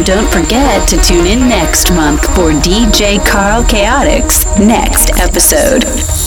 And don't forget to tune in next month for DJ Carl Chaotics' next episode.